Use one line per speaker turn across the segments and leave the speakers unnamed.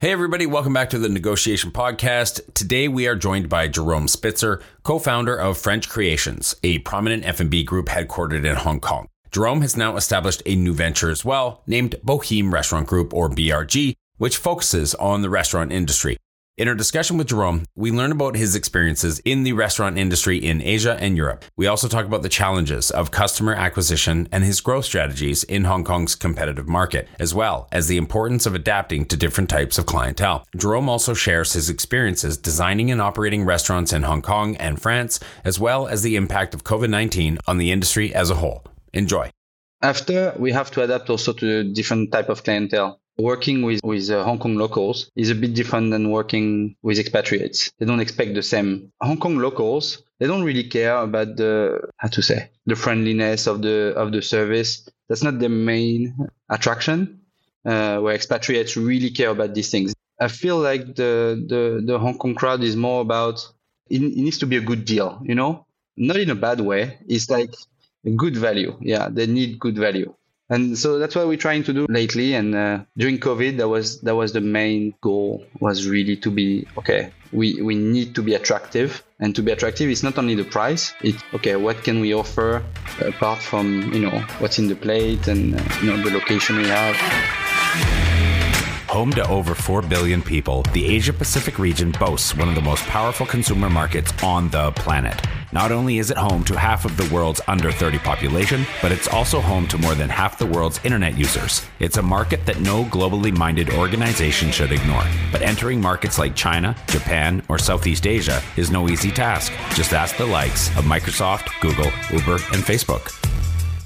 Hey, everybody, welcome back to the Negotiation Podcast. Today we are joined by Jerome Spitzer, co founder of French Creations, a prominent F&B group headquartered in Hong Kong. Jerome has now established a new venture as well, named Boheme Restaurant Group, or BRG, which focuses on the restaurant industry. In our discussion with Jerome, we learn about his experiences in the restaurant industry in Asia and Europe. We also talk about the challenges of customer acquisition and his growth strategies in Hong Kong's competitive market, as well as the importance of adapting to different types of clientele. Jerome also shares his experiences designing and operating restaurants in Hong Kong and France, as well as the impact of COVID 19 on the industry as a whole. Enjoy.
After, we have to adapt also to different type of clientele working with with uh, Hong Kong locals is a bit different than working with expatriates. They don't expect the same. Hong Kong locals they don't really care about the how to say the friendliness of the of the service. That's not the main attraction. Uh, where expatriates really care about these things. I feel like the the the Hong Kong crowd is more about it, it needs to be a good deal, you know, not in a bad way. It's like a good value. Yeah, they need good value and so that's what we're trying to do lately. And uh, during covid that was that was the main goal was really to be okay we we need to be attractive. And to be attractive it's not only the price. It's okay what can we offer apart from you know what's in the plate and uh, you know the location we have?
Home to over 4 billion people, the Asia Pacific region boasts one of the most powerful consumer markets on the planet. Not only is it home to half of the world's under 30 population, but it's also home to more than half the world's internet users. It's a market that no globally minded organization should ignore. But entering markets like China, Japan, or Southeast Asia is no easy task. Just ask the likes of Microsoft, Google, Uber, and Facebook.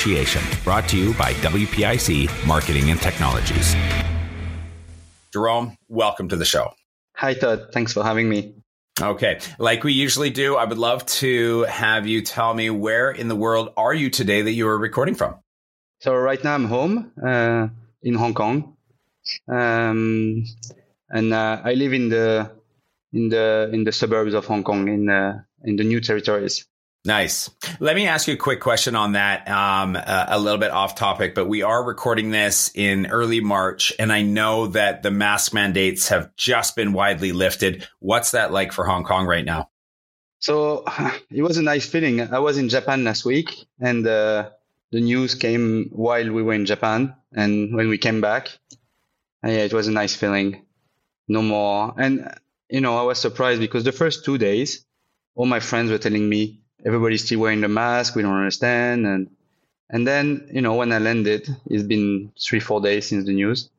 Negotiation, brought to you by WPIC Marketing and Technologies. Jerome, welcome to the show.
Hi, Todd. Thanks for having me.
Okay. Like we usually do, I would love to have you tell me where in the world are you today that you are recording from?
So right now I'm home uh, in Hong Kong, um, and uh, I live in the in the in the suburbs of Hong Kong in uh, in the new territories.
Nice. Let me ask you a quick question on that. Um, uh, a little bit off topic, but we are recording this in early March, and I know that the mask mandates have just been widely lifted. What's that like for Hong Kong right now?
So it was a nice feeling. I was in Japan last week, and uh, the news came while we were in Japan, and when we came back, uh, yeah, it was a nice feeling. No more, and you know, I was surprised because the first two days, all my friends were telling me everybody's still wearing the mask. We don't understand. And and then you know when I landed, it's been three four days since the news,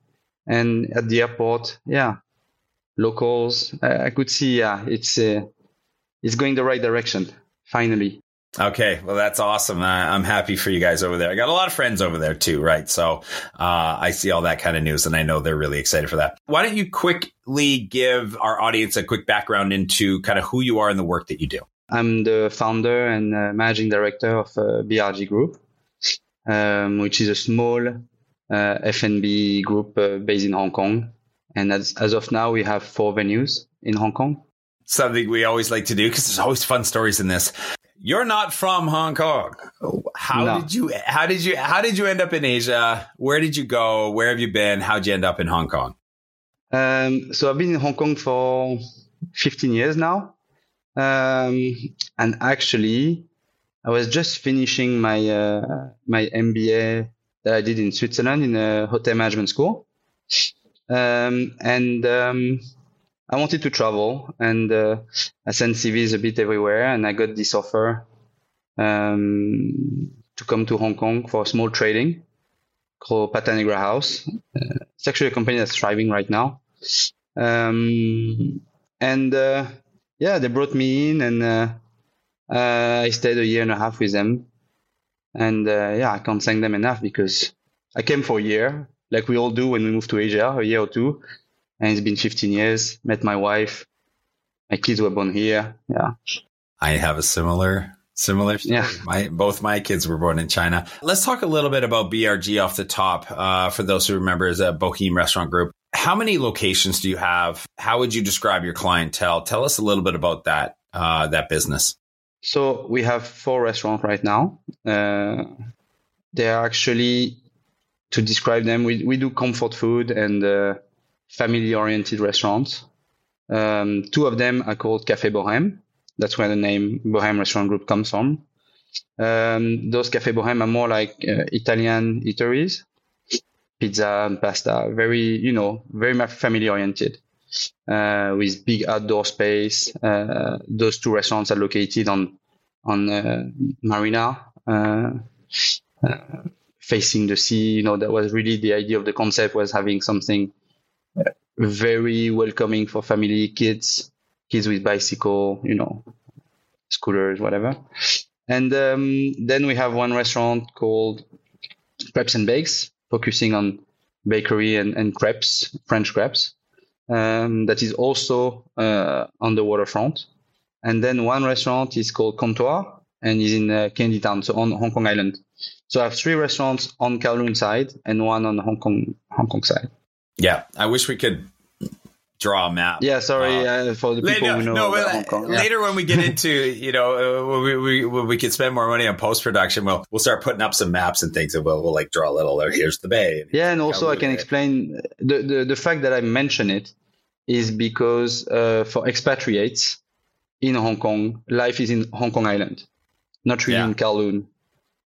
and at the airport, yeah, locals, I, I could see, yeah, it's uh, it's going the right direction finally.
Okay, well that's awesome. I, am happy for you guys over there. I got a lot of friends over there too, right? So uh, I see all that kind of news, and I know they're really excited for that. Why don't you quickly give our audience a quick background into kind of who you are and the work that you do?
I'm the founder and uh, managing director of uh, BRG Group, um, which is a small uh, F&B group uh, based in Hong Kong. And as, as of now, we have four venues in Hong Kong.
Something we always like to do because there's always fun stories in this. You're not from Hong Kong. How no. did you? How did you? How did you end up in Asia? Where did you go? Where have you been? How'd you end up in Hong Kong?
Um, so I've been in Hong Kong for 15 years now. Um, and actually, I was just finishing my uh, my MBA that I did in Switzerland in a hotel management school, um, and um, I wanted to travel, and uh, I sent CVs a bit everywhere, and I got this offer um, to come to Hong Kong for small trading called Patanegra House. Uh, it's actually a company that's thriving right now, um, and uh, yeah, they brought me in and uh, uh, I stayed a year and a half with them. And uh, yeah, I can't thank them enough because I came for a year, like we all do when we move to Asia, a year or two. and it's been 15 years. Met my wife. My kids were born here. Yeah.
I have a similar similar story.
Yeah.
My both my kids were born in China. Let's talk a little bit about BRG off the top. Uh, for those who remember, as a Restaurant Group. How many locations do you have? How would you describe your clientele? Tell us a little bit about that uh, that business.
So we have four restaurants right now. Uh, they are actually to describe them. We we do comfort food and uh, family oriented restaurants. Um, two of them are called Café Bohème. That's where the name Bohème Restaurant Group comes from. Um, those Café Bohème are more like uh, Italian eateries, pizza and pasta, very, you know, very much family oriented, uh, with big outdoor space. Uh, those two restaurants are located on, on uh, Marina, uh, uh, facing the sea. You know, that was really the idea of the concept was having something very welcoming for family, kids, kids with bicycle, you know, scooters, whatever. And um, then we have one restaurant called Crepes and Bakes, focusing on bakery and, and crepes, French crepes. Um, that is also uh, on the waterfront. And then one restaurant is called Comptoir and is in uh, Kennedy Town, so on Hong Kong Island. So I have three restaurants on Kowloon side and one on Hong Kong Hong Kong side.
Yeah, I wish we could draw a map.
Yeah, sorry uh, for the people
later,
who know
no,
Hong Kong. Yeah.
Later, when we get into you know uh, we, we we can spend more money on post production, we'll we'll start putting up some maps and things, and we'll we'll like draw a little. Or here's the bay.
Yeah, and also I can explain the, the the fact that I mention it is because uh, for expatriates in Hong Kong, life is in Hong Kong Island, not really
Yeah.
in Kowloon.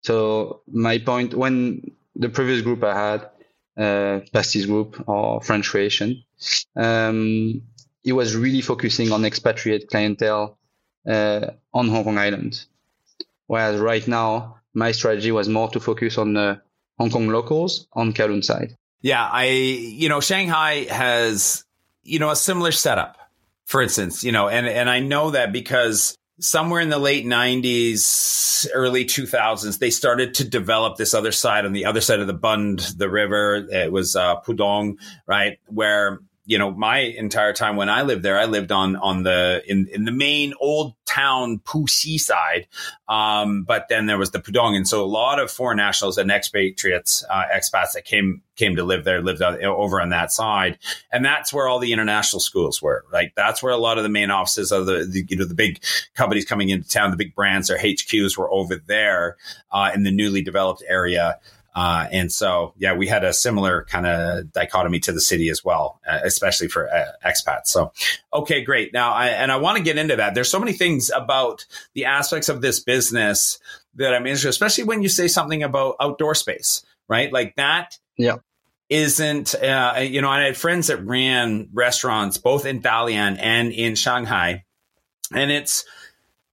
So my point when the previous group I had, uh, Pastis Group or French Creation, um, it was really focusing on expatriate clientele uh, on Hong Kong Island. Whereas right now, my strategy was more to focus on the Hong Kong locals on Kowloon side.
Yeah, I you know Shanghai has you know a similar setup. For instance, you know, and and I know that because somewhere in the late 90s, early 2000s, they started to develop this other side on the other side of the Bund, the river. It was uh, Pudong, right? Where, you know, my entire time when I lived there, I lived on, on the, in, in the main old town Puxi side. Um, but then there was the Pudong. And so a lot of foreign nationals and expatriates, uh, expats that came, came to live there, lived on, over on that side. And that's where all the international schools were, right? That's where a lot of the main offices of the, the you know, the big companies coming into town, the big brands, their HQs were over there, uh, in the newly developed area. Uh, and so, yeah, we had a similar kind of dichotomy to the city as well, uh, especially for uh, expats. So, okay, great. Now, I, and I want to get into that. There's so many things about the aspects of this business that I'm interested, especially when you say something about outdoor space, right? Like that
Yeah.
isn't, uh, you know, I had friends that ran restaurants both in Dalian and in Shanghai, and it's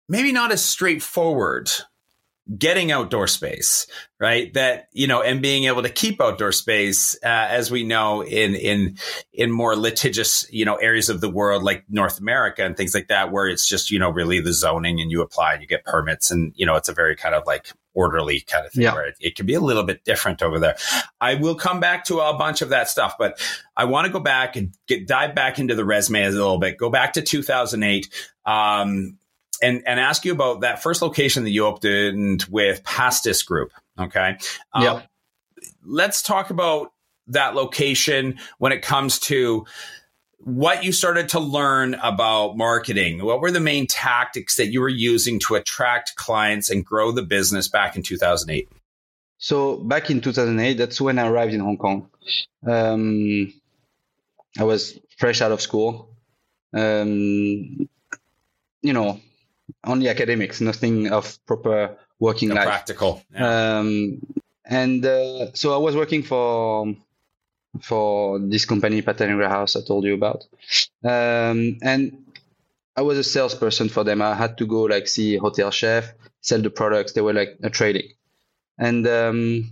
maybe not as straightforward getting outdoor space, right? That you know, and being able to keep outdoor space, uh, as we know in in in more litigious, you know, areas of the world like North America and things like that, where it's just you know really the zoning and you apply and you get permits, and you know, it's a very kind of like orderly kind of thing
Yeah.
where it, it can be a little bit different over there. I will come back to a bunch of that stuff, but I want to go back and get dive back into the resume a little bit. Go back to 2008. Um, and, and ask you about that first location that you opened with Pastis Group. Okay. Um,
Yeah.
Let's talk about that location when it comes to what you started to learn about marketing. What were the main tactics that you were using to attract clients and grow the business back in 2008?
So back in 2008, that's when I arrived in Hong Kong. Um, I was fresh out of school. Um, you know, only academics, nothing of proper working life.
Practical. Yeah.
Um, and uh, so I was working for for this company, Patanegra Warehouse, I told you about. Um, and I was a salesperson for them. I had to go like see hotel chef, sell the products. They were like a trading, and um,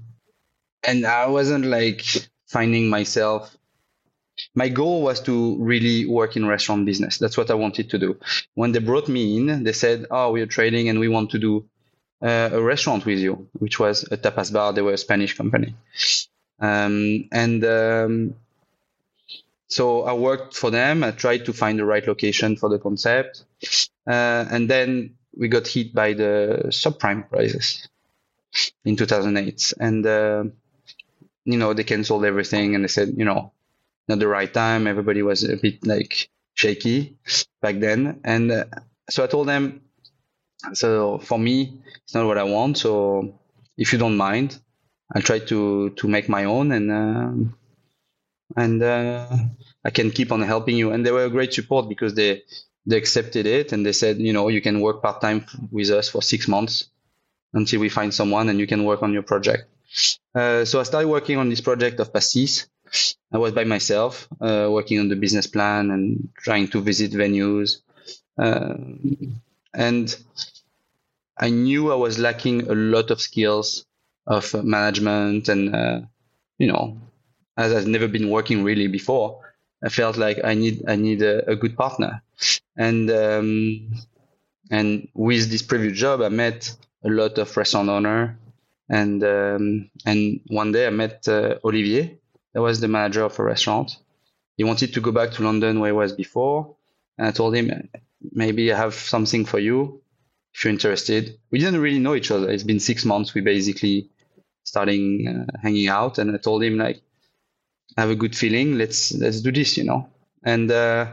and I wasn't like finding myself. My goal was to really work in restaurant business. That's what I wanted to do. When they brought me in, they said, "Oh, we're trading and we want to do uh, a restaurant with you," which was a tapas bar. They were a Spanish company, um, and um, so I worked for them. I tried to find the right location for the concept, uh, and then we got hit by the subprime crisis in 2008, and uh, you know they canceled everything, and they said, you know, not the right time. Everybody was a bit like shaky back then, and uh, so I told them, so for me, it's not what I want. So if you don't mind, I'll try to to make my own and. Uh, and uh, I can keep on helping you. And they were a great support because they they accepted it and they said, you know, you can work part time with us for six months until we find someone and you can work on your project. Uh, so I started working on this project of Pastis. I was by myself, uh, working on the business plan and trying to visit venues. Uh, and I knew I was lacking a lot of skills of management and, uh, you know, as I've never been working really before, I felt like I need I need a, a good partner, and um, and with this previous job, I met a lot of restaurant owner, and um, and one day I met uh, Olivier, that was the manager of a restaurant. He wanted to go back to London where he was before, and I told him maybe I have something for you if you're interested. We didn't really know each other. It's been six months. We basically starting uh, hanging out, and I told him like I have a good feeling. Let's let's do this, you know. And uh,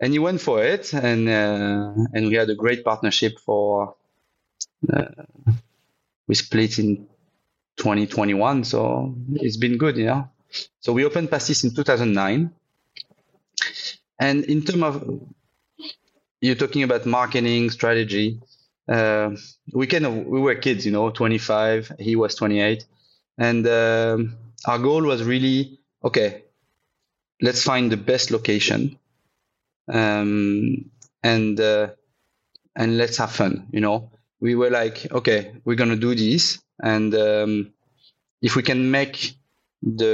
and he went for it, and uh, and we had a great partnership for. Uh, we split in 2021, so it's been good, you know. So we opened Pastis in 2009, and in terms of you're talking about marketing strategy, uh, we kind of we were kids, you know, 25. He was 28, and um, our goal was really okay let's find the best location um, and uh, and let's have fun you know we were like okay we're gonna do this and um, if we can make the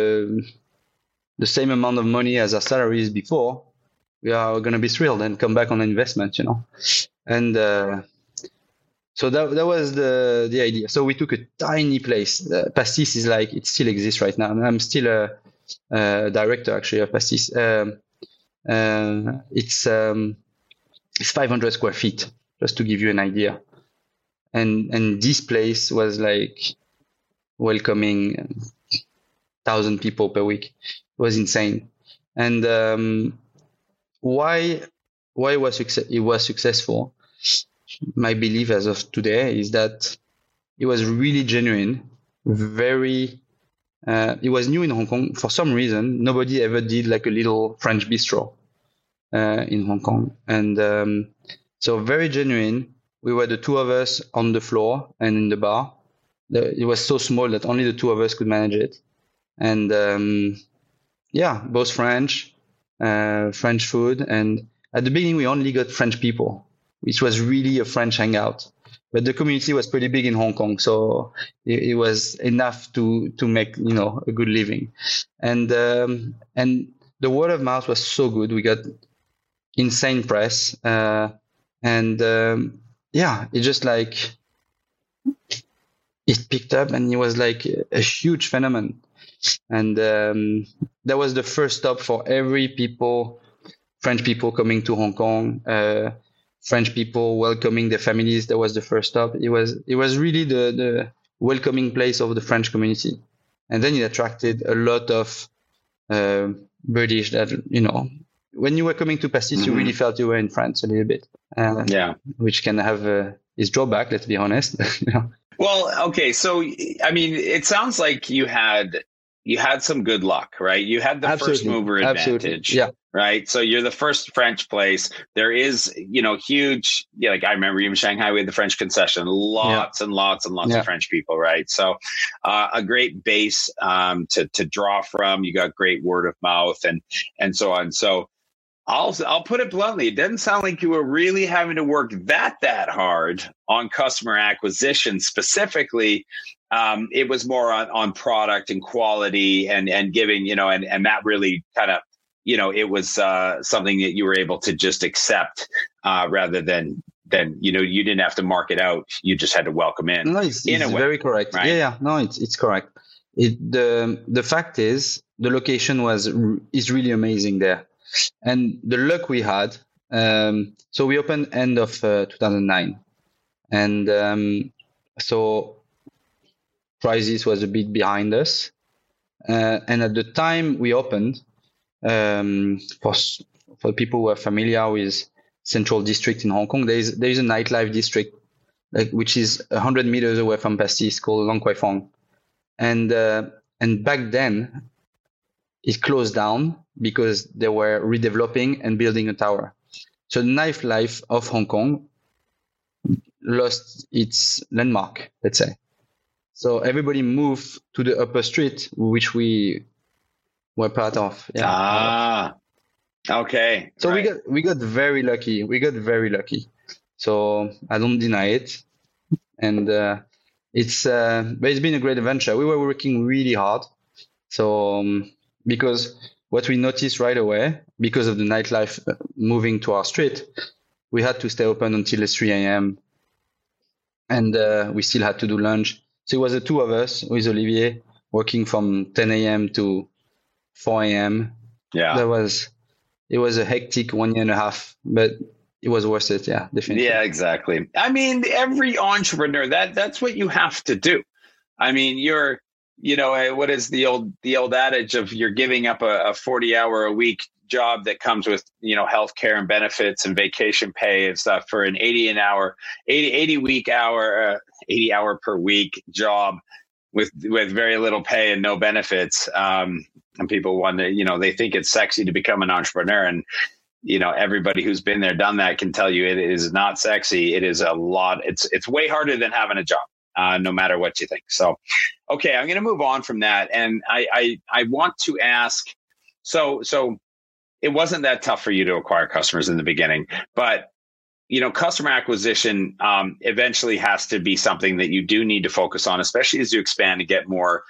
the same amount of money as our salaries before we are gonna be thrilled and come back on investment you know and uh, so that, that was the the idea. So we took a tiny place. Uh, Pastis is like it still exists right now. I'm still a, a director actually of Pastis. Um, uh, it's um, it's 500 square feet, just to give you an idea. And and this place was like welcoming thousand people per week. It was insane. And um, why why was success, it was successful? my belief as of today is that it was really genuine, very. Uh, it was new in Hong Kong for some reason. Nobody ever did like a little French bistro uh, in Hong Kong, and um, so very genuine. We were the two of us on the floor and in the bar. It was so small that only the two of us could manage it, and um, yeah, both French, uh, French food, and at the beginning we only got French people which was really a French hangout. But the community was pretty big in Hong Kong, so it, it was enough to to make you know a good living, and um, and the word of mouth was so good. We got insane press, uh, and um, yeah, it just like it picked up, and it was like a huge phenomenon. And um, that was the first stop for every people, French people coming to Hong Kong. Uh, French people welcoming their families. That was the first stop. It was it was really the the welcoming place of the French community, and then it attracted a lot of uh, British that you know. When you were coming to Pastis, mm-hmm. you really felt you were in France a little bit.
Uh, yeah,
which can have uh, its drawback. Let's be honest.
Well, okay, so I mean, it sounds like you had you had some good luck, right? You had the Absolutely. first mover advantage. Absolutely.
Yeah
right? So you're the first French place. There is, you know, huge. Yeah, like I remember even Shanghai, we had the French concession, lots yeah. and lots and lots yeah. of French people, right? So uh, a great base um, to to draw from. You got great word of mouth and and so on. So. I'll I'll put it bluntly. It doesn't sound like you were really having to work that that hard on customer acquisition specifically. Um, it was more on, on product and quality and and giving you know and and that really kind of you know it was uh, something that you were able to just accept uh, rather than than you know you didn't have to mark it out you just had to welcome in
no it's, in it's very correct right? yeah yeah no it's it's correct it the the fact is the location was is really amazing there, and the luck we had. Um, so we opened end of uh, 2009, and um, so crisis was a bit behind us. Uh, and at the time we opened, um, for for people who are familiar with Central District in Hong Kong, there is there is a nightlife district, like which is hundred meters away from Pastis, called Lan Kwai Fong, and uh, and back then, it closed down because they were redeveloping and building a tower. So the knife life of Hong Kong lost its landmark, let's say. So everybody moved to the upper street, which we were part of.
Yeah. Ah, okay.
So right. we got we got very lucky. We got very lucky. So I don't deny it, and uh, it's uh, but it's been a great adventure. We were working really hard. So um, because what we noticed right away, because of the nightlife uh, moving to our street, we had to stay open until 3 a.m. and uh, we still had to do lunch so it was the two of us with Olivier working from 10 a.m. to 4 a.m.
Yeah.
That was, it was a hectic one year and a half, but it was worth it. Yeah, definitely.
Yeah, exactly. I mean, every entrepreneur, that that's what you have to do. I mean, you're, you know, eh, what is the old, the old adage of you're giving up a, a 40 hour a week job that comes with you know health care and benefits and vacation pay and stuff for an 80 an hour 80, 80 week hour uh, 80 hour per week job with with very little pay and no benefits. Um, and people wonder you know they think it's sexy to become an entrepreneur. And you know everybody who's been there done that can tell you it is not sexy. It is a lot it's it's way harder than having a job uh, no matter what you think so okay i'm going to move on from that and I, I i want to ask so so it wasn't that tough for you to acquire customers in the beginning, but you know, customer acquisition um, eventually has to be something that you do need to focus on, especially as you expand and get more,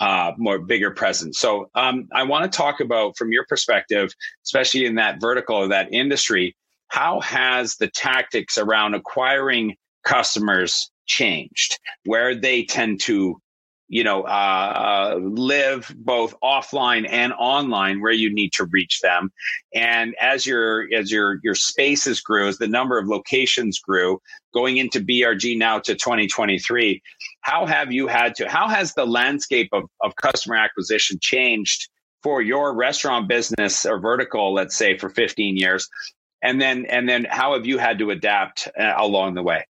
uh, more bigger presence. So, um, I want to talk about from your perspective, especially in that vertical of that industry, how has the tactics around acquiring customers changed? Where they tend to you know, uh, uh, live both offline and online where you need to reach them. And as your as your your spaces grew, as the number of locations grew, going into BRG now to 2023, how have you had to? How has the landscape of, of customer acquisition changed for your restaurant business or vertical, let's say, for 15 years? And then and then how have you had to adapt uh, along the way?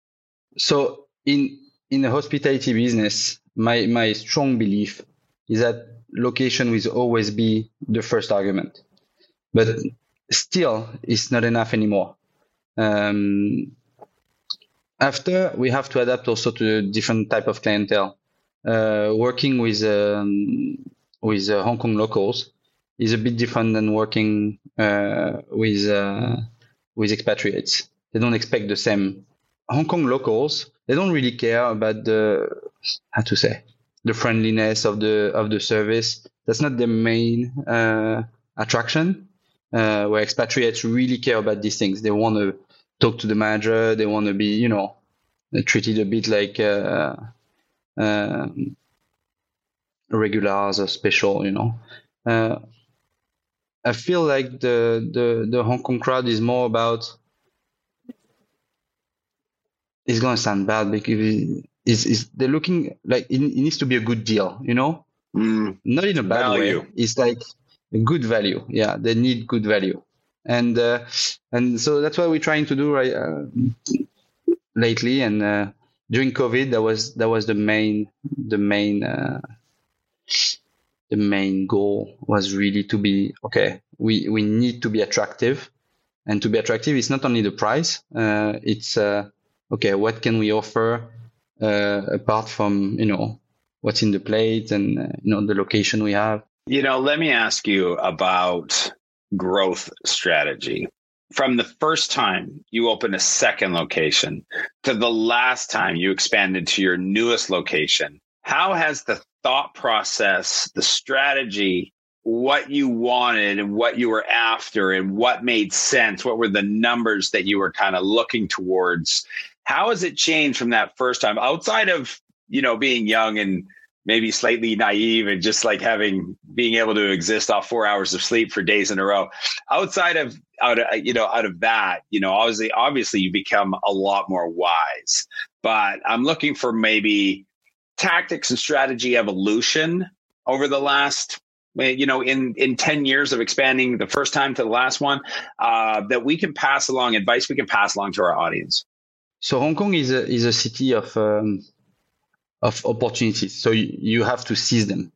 So in in the hospitality business, my my strong belief is that location will always be the first argument, but still, it's not enough anymore. Um, after we have to adapt also to different type of clientele. Uh, working with um, with uh, Hong Kong locals is a bit different than working uh, with uh, with expatriates. They don't expect the same. Hong Kong locals they don't really care about the how to say the friendliness of the of the service. That's not the main uh, attraction. Uh, where expatriates really care about these things. They want to talk to the manager. They want to be, you know, treated a bit like uh, uh, regulars or special. You know, uh, I feel like the the the Hong Kong crowd is more about it's gonna sound bad because it's, it's they're looking like it, it, needs to be a good deal, you know,
mm.
not in a bad value. way. It's like a good value. Yeah, they need good value, and uh, and so that's what we're trying to do right uh, lately. And uh, during COVID, that was that was the main the main uh, the main goal was really to be okay. We we need to be attractive, and to be attractive, it's not only the price. Uh, it's uh, okay, what can we offer uh, apart from you know what's in the plate and uh, you know the location we have?
You know, let me ask you about growth strategy. From the first time you opened a second location to the last time you expanded to your newest location, how has the thought process, the strategy, what you wanted and what you were after and what made sense, what were the numbers that you were kind of looking towards how has it changed from that first time outside of, you know, being young and maybe slightly naive and just like having being able to exist off four hours of sleep for days in a row. Outside of out of you know out of that, you know, obviously obviously you become a lot more wise. But I'm looking for maybe tactics and strategy evolution over the last you know in in 10 years of expanding the first time to the last one uh, that we can pass along advice we can pass along to our audience
so hong kong is a is a city of um, of opportunities. So you, you have to seize them.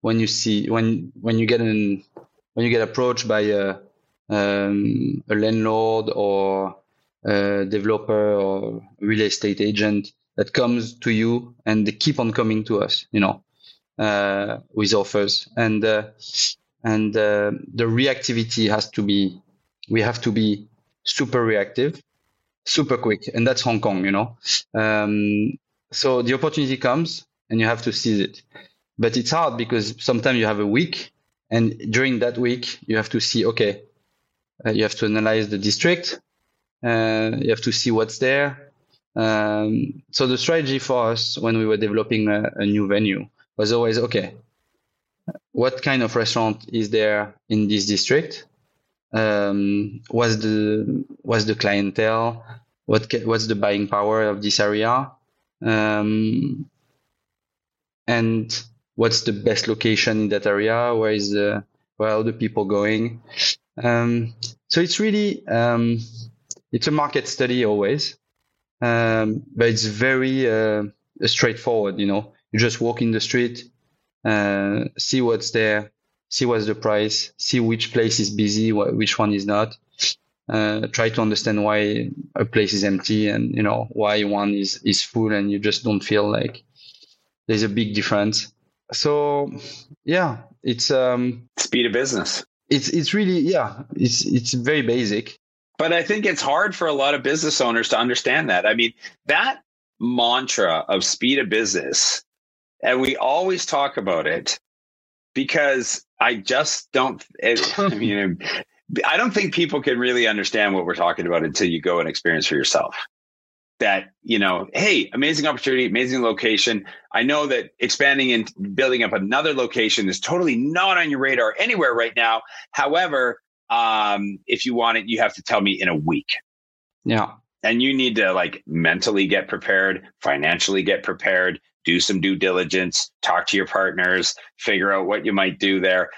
When you see when when you get an when you get approached by a um, a landlord or a developer or real estate agent that comes to you and they keep on coming to us you know uh, with offers, and uh, and uh, the reactivity has to be we have to be super reactive, super quick, and that's Hong Kong, you know. Um, so the opportunity comes, and you have to seize it. But it's hard because sometimes you have a week, and during that week you have to see, okay, uh, you have to analyze the district, uh, you have to see what's there. Um, so the strategy for us when we were developing a, a new venue was always okay. What kind of restaurant is there in this district? Um, what's the what's the clientele? What what's the buying power of this area? Um, and what's the best location in that area? Where is the where are the people going? Um, so it's really um, it's a market study always, um, but it's very uh, straightforward. You know, you just walk in the street, uh, see what's there, see what's the price, see which place is busy, which one is not. Uh, try to understand why a place is empty and you know why one is is full and you just don't feel like there's a big difference. So yeah, it's um
speed of business.
It's it's really yeah, it's it's very basic.
But I think it's hard for a lot of business owners to understand that. I mean, that mantra of speed of business and we always talk about it because I just don't. It, I mean, I don't think people can really understand what we're talking about until you go and experience for yourself. That you know, hey, amazing opportunity, amazing location. I know that expanding and building up another location is totally not on your radar anywhere right now. However, um, if you want it, you have to tell me in a week.
Yeah.
And you need to like mentally get prepared, financially get prepared, do some due diligence, talk to your partners, figure out what you might do there,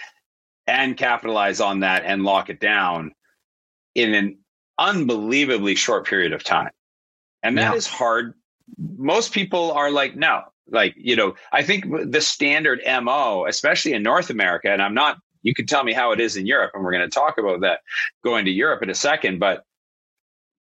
and capitalize on that and lock it down in an unbelievably short period of time. And that yeah. is hard. Most people are like, no, like, you know, I think the standard MO, especially in North America, and I'm not, you can tell me how it is in Europe, and we're going to talk about that going to Europe in a second, but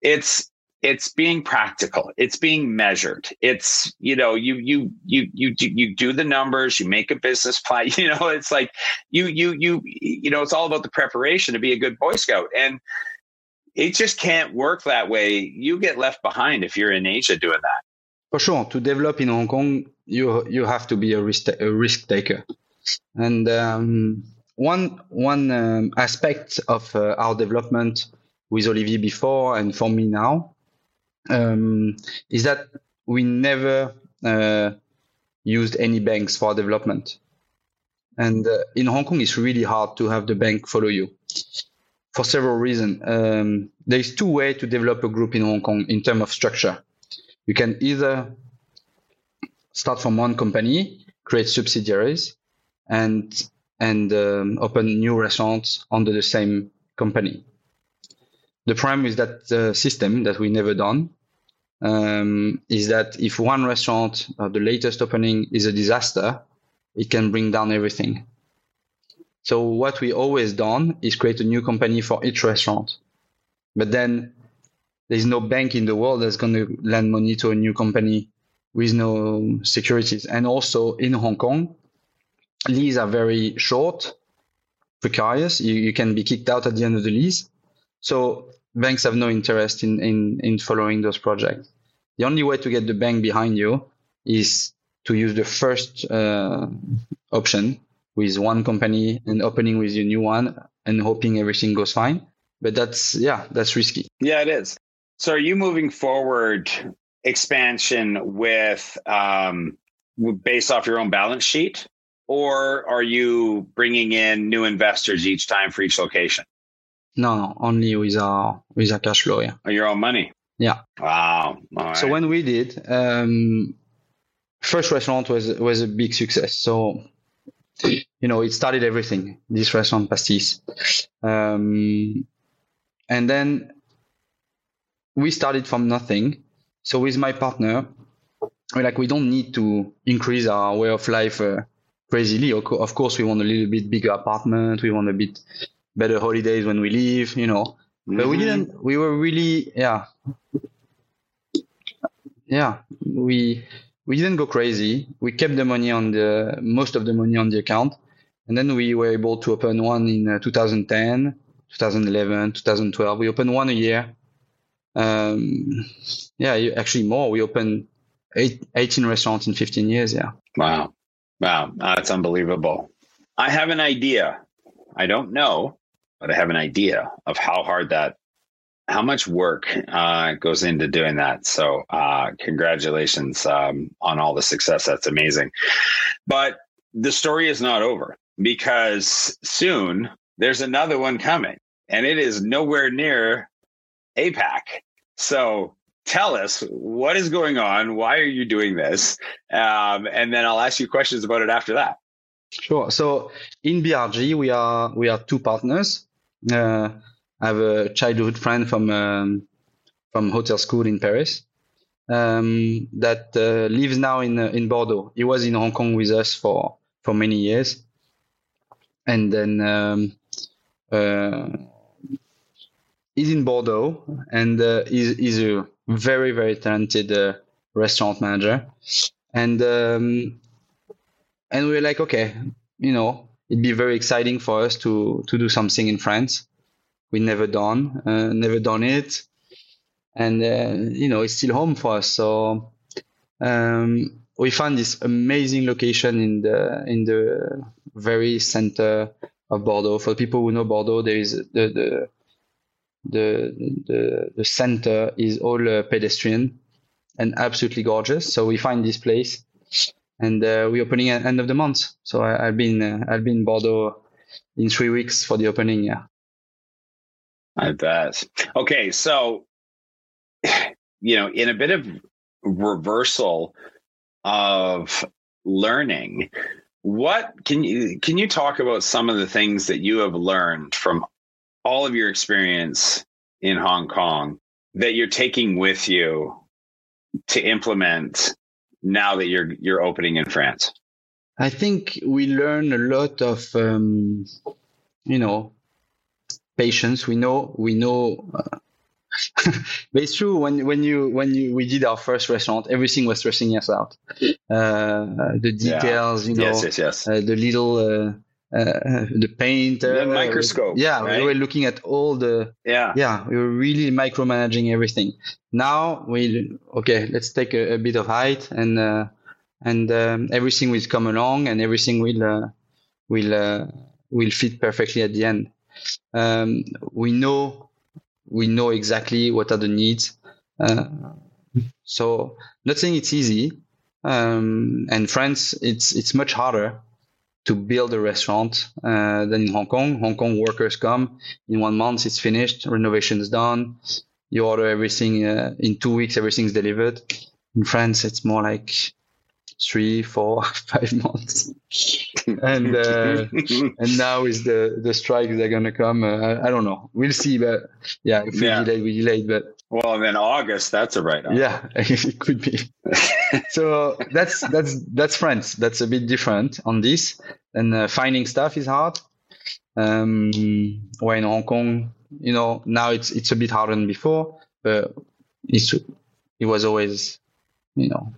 it's it's being practical. It's being measured. It's you know you you you you you do the numbers you make a business plan you know it's like you you you you know it's all about the preparation to be a good boy scout. And it just can't work that way. You get left behind if you're in asia doing that.
For sure. To develop in hong kong you you have to be a risk a risk taker. And um, one one um, aspect of uh, our development with Olivier before and for me now um, is that we never uh, used any banks for development. And uh, in Hong Kong, it's really hard to have the bank follow you for several reasons. Um, there's two ways to develop a group in Hong Kong in terms of structure. You can either start from one company, create subsidiaries, and and um, open new restaurants under the same company. The problem is that uh, system that we never done um, is that if one restaurant, the latest opening, is a disaster, it can bring down everything. So what we always done is create a new company for each restaurant. But then there's no bank in the world that's going to lend money to a new company with no securities. And also in Hong Kong, leases are very short, precarious. You, you can be kicked out at the end of the lease. So banks have no interest in, in, in following those projects. The only way to get the bank behind you is to use the first uh, option with one company and opening with a new one and hoping everything goes fine. But that's, yeah, that's risky.
Yeah, it is. So are you moving forward expansion with um, based off your own balance sheet, or are you bringing in new investors each time for each location?
No, no, only with our with our cash flow. Yeah,
your own money.
Yeah.
Wow.
So when we did, um, first restaurant was was a big success. So you know, it started everything. This restaurant pastis, um, and then we started from nothing. So with my partner, we're like we don't need to increase our way of life uh, crazily. Of course, we want a little bit bigger apartment. We want a bit better holidays when we leave. You know, mm-hmm. but we mm-hmm. didn't. We were really, yeah, yeah. We we didn't go crazy. We kept the money on the most of the money on the account, and then we were able to open one in uh, 2010, 2011, 2012. We opened one a year. Um, yeah, actually more. We opened eight, 18 restaurants in 15 years. Yeah.
Wow. Wow. That's unbelievable. I have an idea. I don't know, but I have an idea of how hard that how much work uh, goes into doing that. So, uh, congratulations um, on all the success. That's amazing. But the story is not over because soon there's another one coming, and it is nowhere near APAC. So, tell us what is going on. Why are you doing this? Um, and then I'll ask you questions about it after that.
Sure. So in BRG, we are we are two partners. Uh, I have a childhood friend from um, from hotel school in Paris um, that uh, lives now in uh, in Bordeaux. He was in Hong Kong with us for for many years, and then um, uh, he's in Bordeaux, and uh, he's, he's a very very talented uh, restaurant manager, and um, and we are like, okay, you know, it'd be very exciting for us to to do something in France we never done, uh, never done it, and uh, you know it's still home for us. So um, we found this amazing location in the in the very center of Bordeaux. For people who know Bordeaux, there is the the the the, the center is all uh, pedestrian and absolutely gorgeous. So we find this place, and uh, we're opening at end of the month. So I, have been uh, I've been in Bordeaux in three weeks for the opening. Yeah.
I bet. Okay, so you know, in a bit of reversal of learning, what can you can you talk about some of the things that you have learned from all of your experience in Hong Kong that you're taking with you to implement now that you're you're opening in France?
I think we learn a lot of um, you know patience. We know we know. Uh, but it's true when when you when you we did our first restaurant, everything was stressing us out. Uh, the details, yeah. you know,
yes, yes, yes.
Uh, the little uh, the paint,
the microscope.
Yeah, right? we were looking at all the.
Yeah,
yeah, we were really micromanaging everything. Now we okay, let's take a, a bit of height and uh, and um, everything will come along and everything will will will fit perfectly at the end um, we know we know exactly what are the needs. Uh, so not saying it's easy. Um, and France, it's it's much harder to build a restaurant uh, than in Hong Kong. Hong Kong workers come in one month, it's finished, renovation is done. You order everything uh, in two weeks, everything's delivered. In France, it's more like three, four, five months, and uh, and now is the the strikes that are gonna come. Uh, I, I, don't know. We'll see, but yeah, if we yeah. delay, we delayed. But
well, and then August, that's a right.
Yeah, it could be. so that's that's that's France. That's a bit different on this. And uh, finding stuff is hard. Um, where in Hong Kong, you know, now it's it's a bit harder than before, but it's it was always, you know,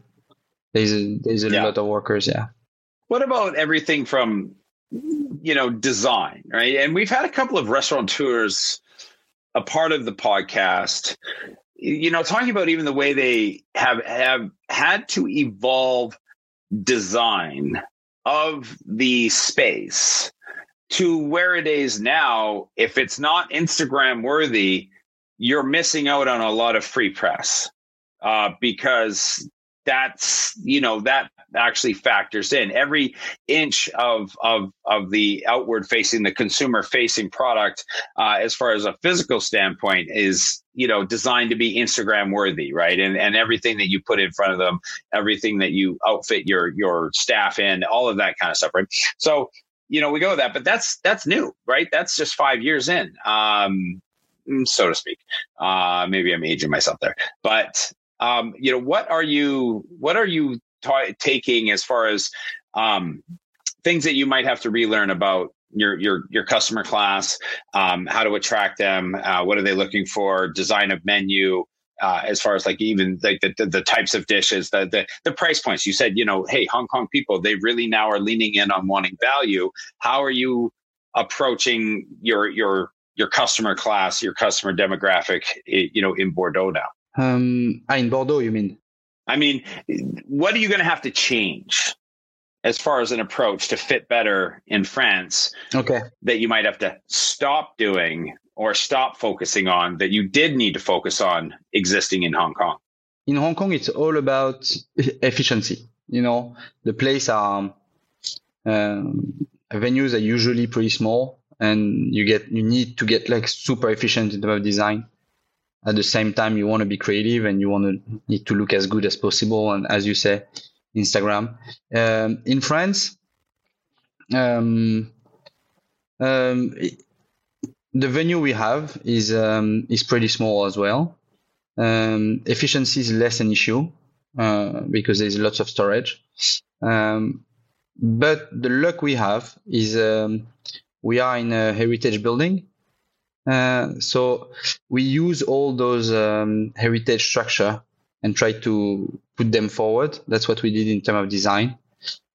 there's a, there's a yeah. lot of workers. Yeah.
What about everything from, you know, design, right? And we've had a couple of restaurateurs a part of the podcast, you know, talking about even the way they have have had to evolve design of the space to where it is now. If it's not Instagram worthy, you're missing out on a lot of free press uh, because that's you know that actually factors in. Every inch of of of the outward facing, the consumer facing product, uh, as far as a physical standpoint, is you know designed to be Instagram worthy, right? And and everything that you put in front of them, everything that you outfit your your staff in, all of that kind of stuff, right? So you know we go with that, but that's that's new, right? That's just five years in. Um, mm, so to speak. Uh, maybe I'm aging myself there, but um, you know, what are you what are you ta- taking as far as um, things that you might have to relearn about your your your customer class, um, how to attract them, uh, what are they looking for, design of menu. Uh, as far as like even like the, the, the, types of dishes, the, the the price points. You said, you know, hey, Hong Kong people, they really now are leaning in on wanting value. How are you approaching your your your customer class, your customer demographic, you know, in Bordeaux now?
Um, ah, in Bordeaux, you mean?
I mean, what are you going to have to change as far as an approach to fit better in France?
Okay.
That you might have to stop doing or stop focusing on that you did need to focus on existing in Hong Kong?
In Hong Kong, it's all about efficiency. You know, the place are um, venues are usually pretty small, and you get you need to get like super efficient in terms of design at the same time you want to be creative and you want to need to look as good as possible and as you say instagram. Um, in france um, um, the venue we have is um, is pretty small as well. Um, efficiency is less an issue uh, because there's lots of storage. Um, but the luck we have is we are in a heritage building uh, so we use all those um, heritage structure and try to put them forward. That's what we did in terms of design.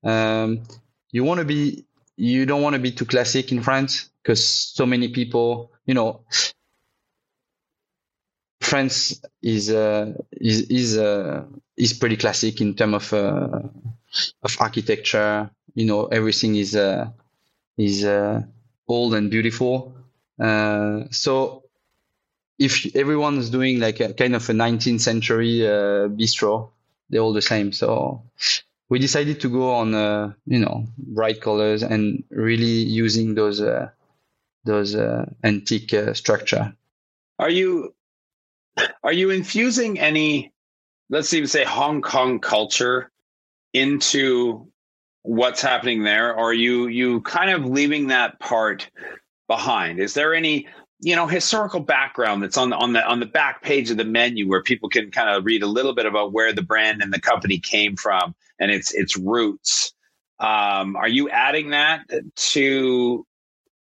Um, you want to be, you don't want to be too classic in France because so many people, you know, France is uh, is is uh, is pretty classic in terms of uh, of architecture. You know, everything is uh, is uh, old and beautiful. Uh, so if everyone is doing like a kind of a 19th century uh, bistro, they're all the same. So we decided to go on, uh, you know, bright colors and really using those uh, those uh, antique uh, structure.
Are you are you infusing any, let's even say, Hong Kong culture into what's happening there, or are you you kind of leaving that part behind? Is there any you know historical background that's on the on the on the back page of the menu where people can kind of read a little bit about where the brand and the company came from and its its roots? Um, are you adding that to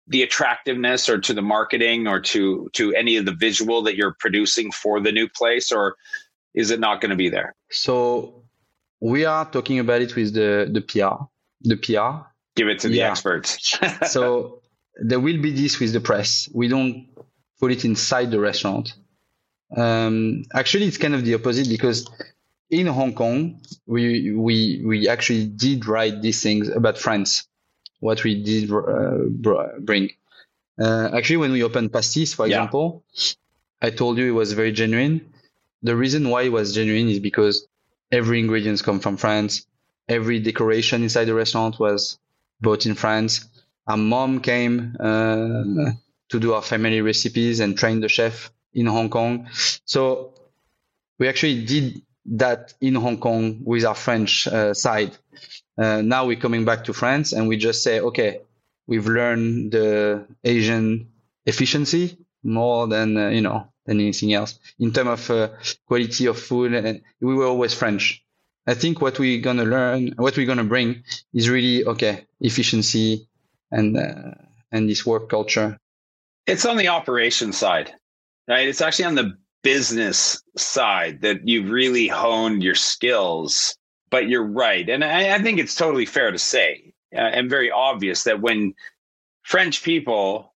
the attractiveness or to the marketing or to to any of the visual that you're producing for the new place or is it not going to be there
so we are talking about it with the the pr the pr
give it to the experts
so there will be this with the press. We don't put it inside the restaurant. Um, actually, it's kind of the opposite because in Hong Kong, we we we actually did write these things about France. What we did uh, bring. Uh, actually, when we opened Pastis, for yeah. example, I told you it was very genuine. The reason why it was genuine is because every ingredients come from France. Every decoration inside the restaurant was bought in France our mom came uh, to do our family recipes and train the chef in Hong Kong. So we actually did that in Hong Kong with our French uh, side. Uh, now we're coming back to France and we just say, okay, we've learned the Asian efficiency more than, uh, you know, than anything else in terms of uh, quality of food. And we were always French. I think what we're going to learn, what we're going to bring is really, okay, efficiency, and uh, and this work culture?
It's on the operation side, right? It's actually on the business side that you've really honed your skills. But you're right, and I, I think it's totally fair to say uh, and very obvious that when French people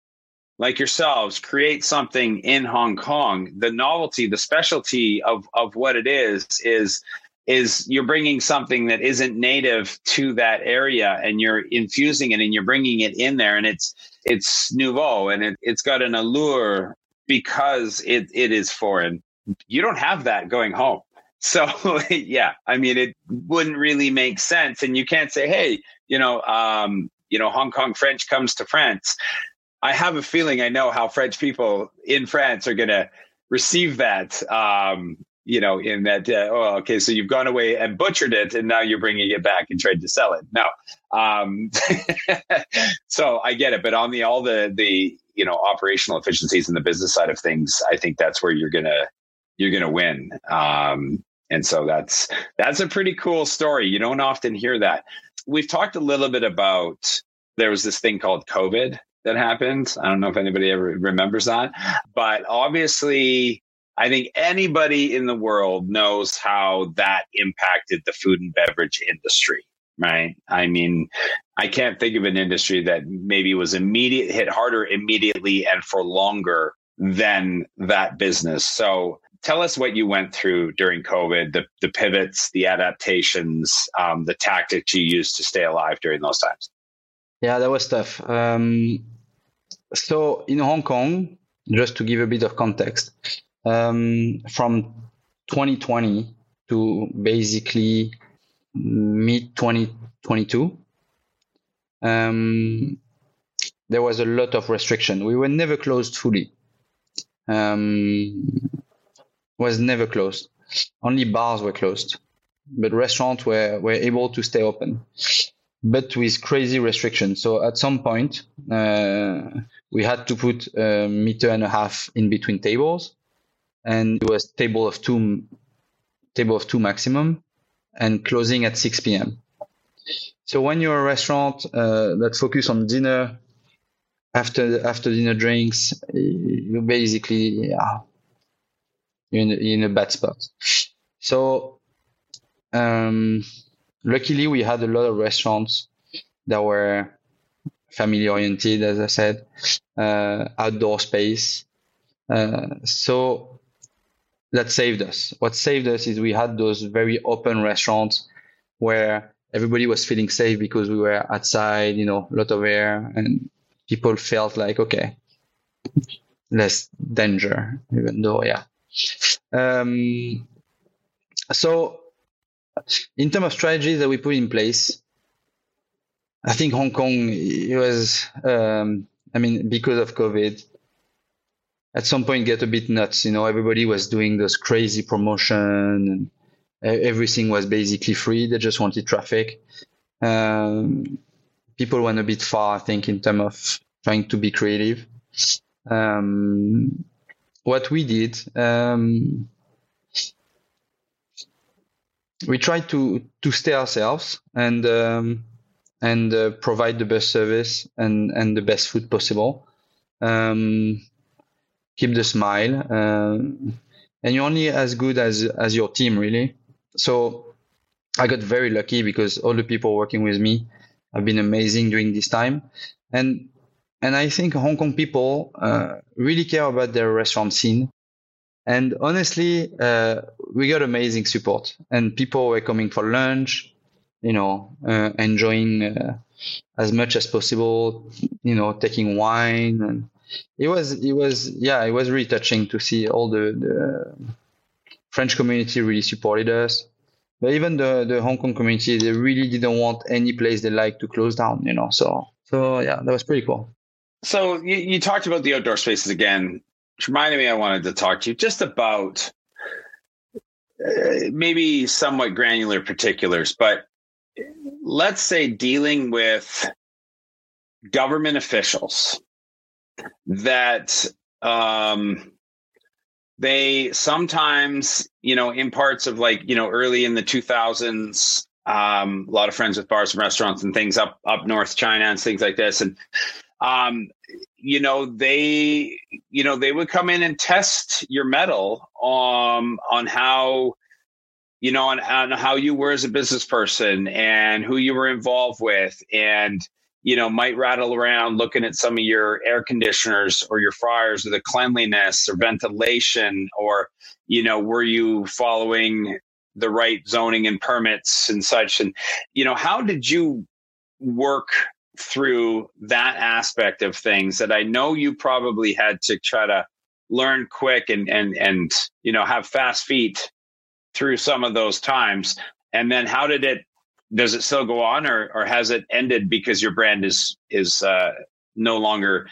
like yourselves create something in Hong Kong, the novelty, the specialty of of what it is is is you're bringing something that isn't native to that area and you're infusing it and you're bringing it in there and it's it's nouveau and it, it's got an allure because it, it is foreign you don't have that going home so yeah, I mean, it wouldn't really make sense. And you can't say, hey, you know, um, you know, Hong Kong French comes to France. I have a feeling I know how French people in France are going to receive that. Um, you know, in that, uh, oh, okay, so you've gone away and butchered it, and now you're bringing it back and trying to sell it. No, um, so I get it, but on the all the the you know operational efficiencies and the business side of things, I think that's where you're gonna you're gonna win. Um, and so that's that's a pretty cool story. You don't often hear that. We've talked a little bit about there was this thing called COVID that happened. I don't know if anybody ever remembers that, but obviously I think anybody in the world knows how that impacted the food and beverage industry, right? I mean, I can't think of an industry that maybe was immediate hit harder immediately and for longer than that business. So tell us what you went through during COVID, the, the pivots, the adaptations, um, the tactics you used to stay alive during those times.
Yeah, that was tough. Um, so in Hong Kong, just to give a bit of context, um, from 2020 to basically mid 2022, um, there was a lot of restriction. We were never closed fully. Um, was never closed. Only bars were closed, but restaurants were, were able to stay open, but with crazy restrictions. So at some point, uh, we had to put a meter and a half in between tables and it was table of two table of two maximum and closing at 6 p.m so when you're a restaurant uh, that focus on dinner after after dinner drinks you basically yeah, you're in, in a bad spot. So um, luckily we had a lot of restaurants that were family oriented as i said uh, outdoor space. Uh, so that saved us. What saved us is we had those very open restaurants where everybody was feeling safe because we were outside, you know, a lot of air, and people felt like okay, less danger, even though yeah. Um, so, in terms of strategies that we put in place, I think Hong Kong was, um, I mean, because of COVID, at some point get a bit nuts. You know, everybody was doing this crazy promotion and everything was basically free. They just wanted traffic. Um, people went a bit far, I think, in terms of trying to be creative. Um, what we did, um, we tried to to stay ourselves and um, and uh, provide the best service and and the best food possible. Um, keep the smile, uh, and you're only as good as as your team, really. So I got very lucky because all the people working with me have been amazing during this time, and and I think Hong Kong people uh, really care about their restaurant scene. And honestly, uh, we got amazing support, and people were coming for lunch, you know, uh, enjoying uh, as much as possible, you know, taking wine and it was it was yeah it was really touching to see all the, the French community really supported us. But even the, the Hong Kong community, they really didn't want any place they like to close down, you know. So so yeah, that was pretty cool.
So you, you talked about the outdoor spaces again, which reminded me I wanted to talk to you just about uh, maybe somewhat granular particulars, but let's say dealing with government officials that um, they sometimes, you know, in parts of like, you know, early in the 2000s, um, a lot of friends with bars and restaurants and things up up north China and things like this, and um, you know they you know they would come in and test your mettle um, on how you know on, on how you were as a business person and who you were involved with. And you know, might rattle around looking at some of your air conditioners or your fryers or the cleanliness or ventilation or, you know, were you following the right zoning and permits and such? And, you know, how did you work through that aspect of things that I know you probably had to try to learn quick and, and, and, you know, have fast feet through some of those times. And then how did it? Does it still go on, or or has it ended because your brand is is uh, no longer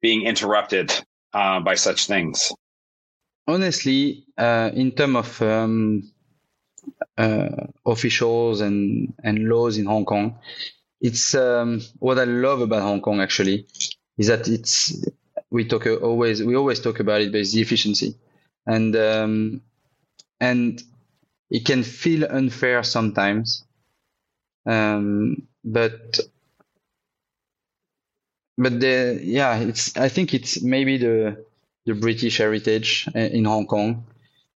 being interrupted uh, by such things?
Honestly, uh, in terms of um, uh, officials and and laws in Hong Kong, it's um, what I love about Hong Kong actually is that it's we talk always we always talk about it, but it's the efficiency, and um, and it can feel unfair sometimes, um, but but the yeah it's I think it's maybe the the British heritage in Hong Kong.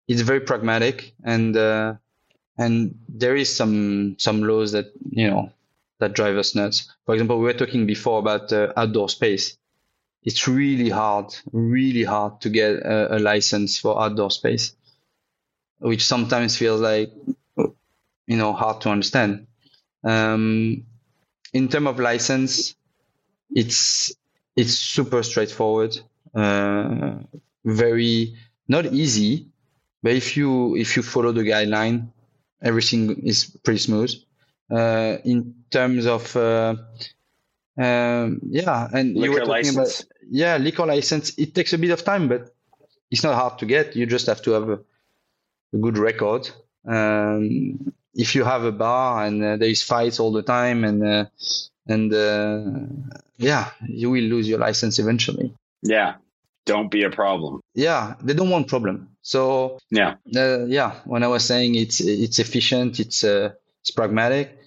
It's very pragmatic and uh, and there is some some laws that you know that drive us nuts. For example, we were talking before about uh, outdoor space. It's really hard, really hard to get a, a, license for outdoor space, which sometimes feels like, you know, hard to understand. Um, in terms of license, it's it's super straightforward, uh, very not easy, but if you if you follow the guideline, everything is pretty smooth. Uh, in terms of uh, um, yeah, and
liquor you were talking license. about
yeah, liquor license. It takes a bit of time, but it's not hard to get. You just have to have a, a good record. Um, if you have a bar and uh, there is fights all the time, and uh, and uh, yeah, you will lose your license eventually.
Yeah, don't be a problem.
Yeah, they don't want problem. So
yeah,
uh, yeah. When I was saying it's it's efficient, it's uh, it's pragmatic.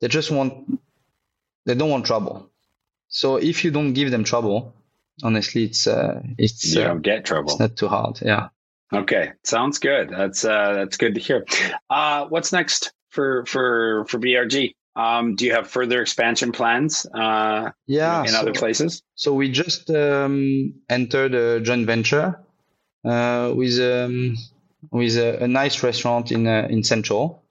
They just want they don't want trouble. So if you don't give them trouble, honestly, it's uh, it's
you don't get trouble.
It's not too hard. Yeah.
Okay, sounds good. That's uh, that's good to hear. Uh, what's next for for for BRG? Um, do you have further expansion plans? Uh,
yeah,
in so, other places.
So we just um, entered a joint venture uh, with um, with a, a, nice restaurant in uh, in Central.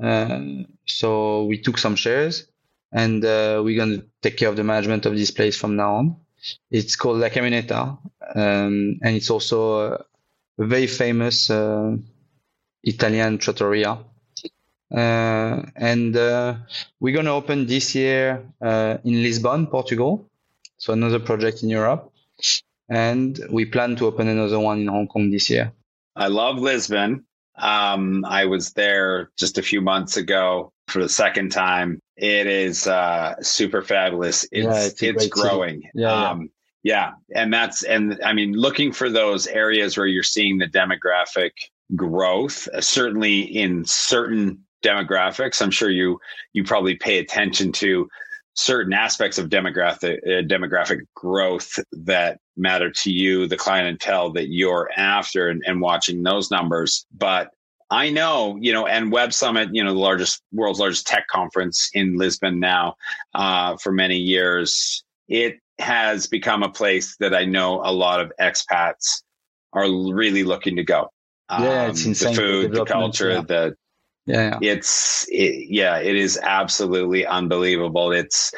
Uh, so we took some shares and uh, we're going to take care of the management of this place from now on. It's called La Camioneta, um, and it's also very famous uh, Italian trattoria. Uh, and uh, we're going to open this year uh, in Lisbon, Portugal. So another project in Europe. And we plan to open another one in Hong Kong this year.
I love Lisbon. Um, I was there just a few months ago for the second time. It is uh, super fabulous. It's yeah, it's, it's growing.
Yeah, um,
yeah. and that's and I mean, looking for those areas where you're seeing the demographic growth. Uh, certainly in certain demographics, I'm sure you you probably pay attention to certain aspects of demographic uh, demographic growth that matter to you, the clientele that you're after, and, and watching those numbers. But I know, you know, and Web Summit, you know, the largest world's largest tech conference in Lisbon now uh, for many years. It has become a place that I know a lot of expats are really looking to go.
Yeah, um, it's insane.
The food, the, the culture, yeah. the
yeah,
it's it, yeah, it is absolutely unbelievable. It's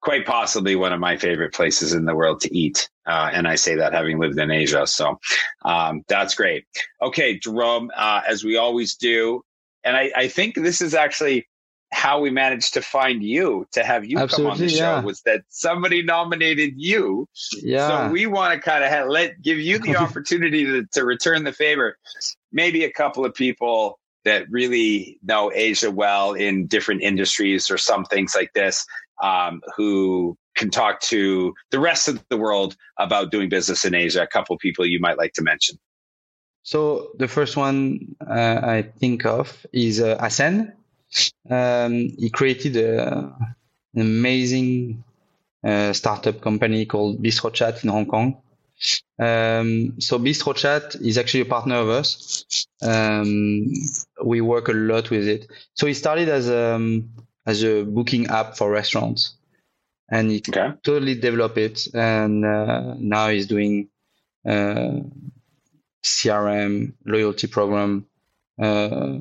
quite possibly one of my favorite places in the world to eat. Uh, and I say that having lived in Asia. So um, that's great. Okay, Jerome, uh, as we always do, and I, I, think this is actually how we managed to find you to have you Absolutely, come on the show yeah. was that somebody nominated you.
Yeah.
So we want to kind of let give you the opportunity to, to return the favor. Maybe a couple of people that really know Asia well in different industries or some things like this, um, who can talk to the rest of the world about doing business in Asia. A couple of people you might like to mention.
So the first one uh, I think of is uh, Asen. Um, he created a, an amazing uh, startup company called Bistro Chat in Hong Kong. Um, so Bistro Chat is actually a partner of us. Um, we work a lot with it. So he started as a, um, as a booking app for restaurants and he okay. totally developed it. And uh, now he's doing uh, CRM, loyalty program, uh, uh,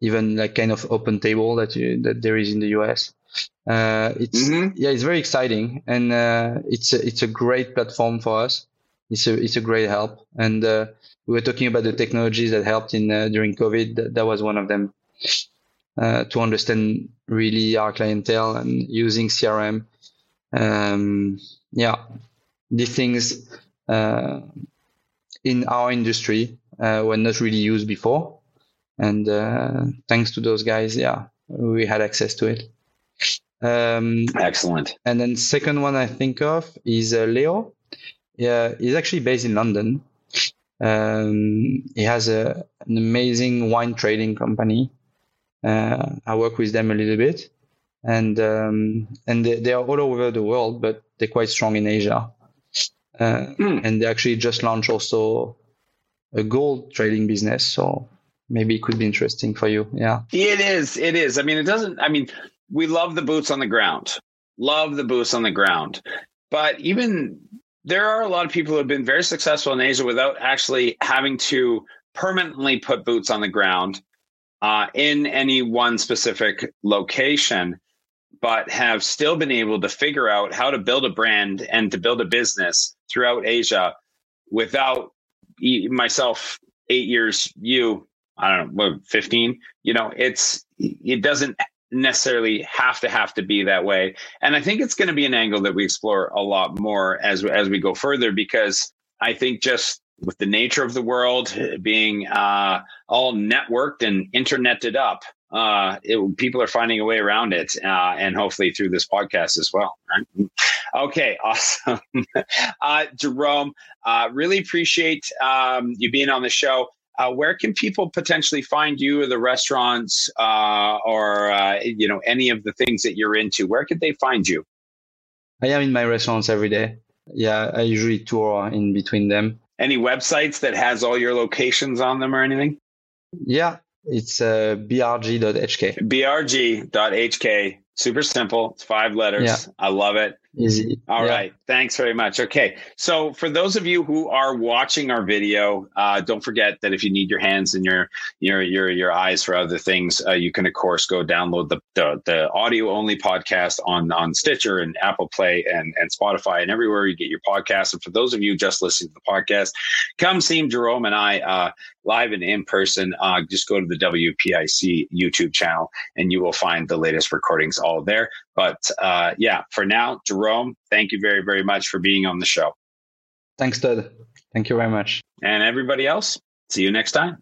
even like kind of OpenTable that you, that there is in the US. Uh, it's mm-hmm. yeah, it's very exciting, and uh, it's a, it's a great platform for us it's a it's a great help. And uh, we were talking about the technologies that helped in uh, during COVID. That, that, was one of them uh, to understand really our clientele and using CRM. Um, yeah, these things uh, in our industry uh, were not really used before, and uh, thanks to those guys, yeah, we had access to it.
Um, Excellent.
And then second one I think of is uh, Leo. Yeah, he's actually based in London. Um, he has a, an amazing wine trading company. Uh, I work with them a little bit, and um, and they, they, are all over the world, but they're quite strong in Asia. Uh, mm. And they actually just launched also a gold trading business, so maybe it could be interesting for you. Yeah,
it is. It is. I mean, it doesn't. I mean, we love the boots on the ground. Love the boots on the ground. But even there are a lot of people who have been very successful in Asia without actually having to permanently put boots on the ground uh, in any one specific location, but have still been able to figure out how to build a brand and to build a business throughout Asia without myself eight years, you, I don't know, 15, you know, it's, it doesn't necessarily have to have to be that way. And I think it's going to be an angle that we explore a lot more as as we go further because I think just with the nature of the world being uh, all networked and interneted up, uh, it, people are finding a way around it, uh, and hopefully through this podcast as well. Right? Okay, awesome, uh, Jerome. Uh, really appreciate um, you being on the show. Uh, where can people potentially find you or the restaurants uh, or uh, you know any of the things that you're into where could they find you
i am in my restaurants every day yeah i usually tour in between them
any websites that has all your locations on them or anything
yeah it's uh, brg.hk
brg.hk super simple. It's five letters. Yeah. i love it
Easy.
All yeah. right. Thanks very much. Okay. So for those of you who are watching our video, uh, don't forget that if you need your hands and your your your your eyes for other things, uh, you can of course go download the, the, the audio only podcast on on Stitcher and Apple Play and and Spotify and everywhere you get your podcast. And for those of you just listening to the podcast, come see Jerome and I uh, live and in person. Uh, just go to the WPIC YouTube channel and you will find the latest recordings all there. But uh, yeah, for now, Jerome, thank you very, very much for being on the show.
Thanks, Ted. Thank you very much.
And everybody else, see you next time.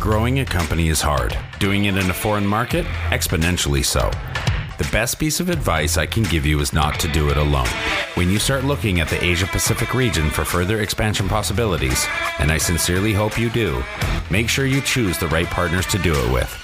Growing a company is hard. Doing it in a foreign market, exponentially so. The best piece of advice I can give you is not to do it alone. When you start looking at the Asia Pacific region for further expansion possibilities, and I sincerely hope you do, make sure you choose the right partners to do it with.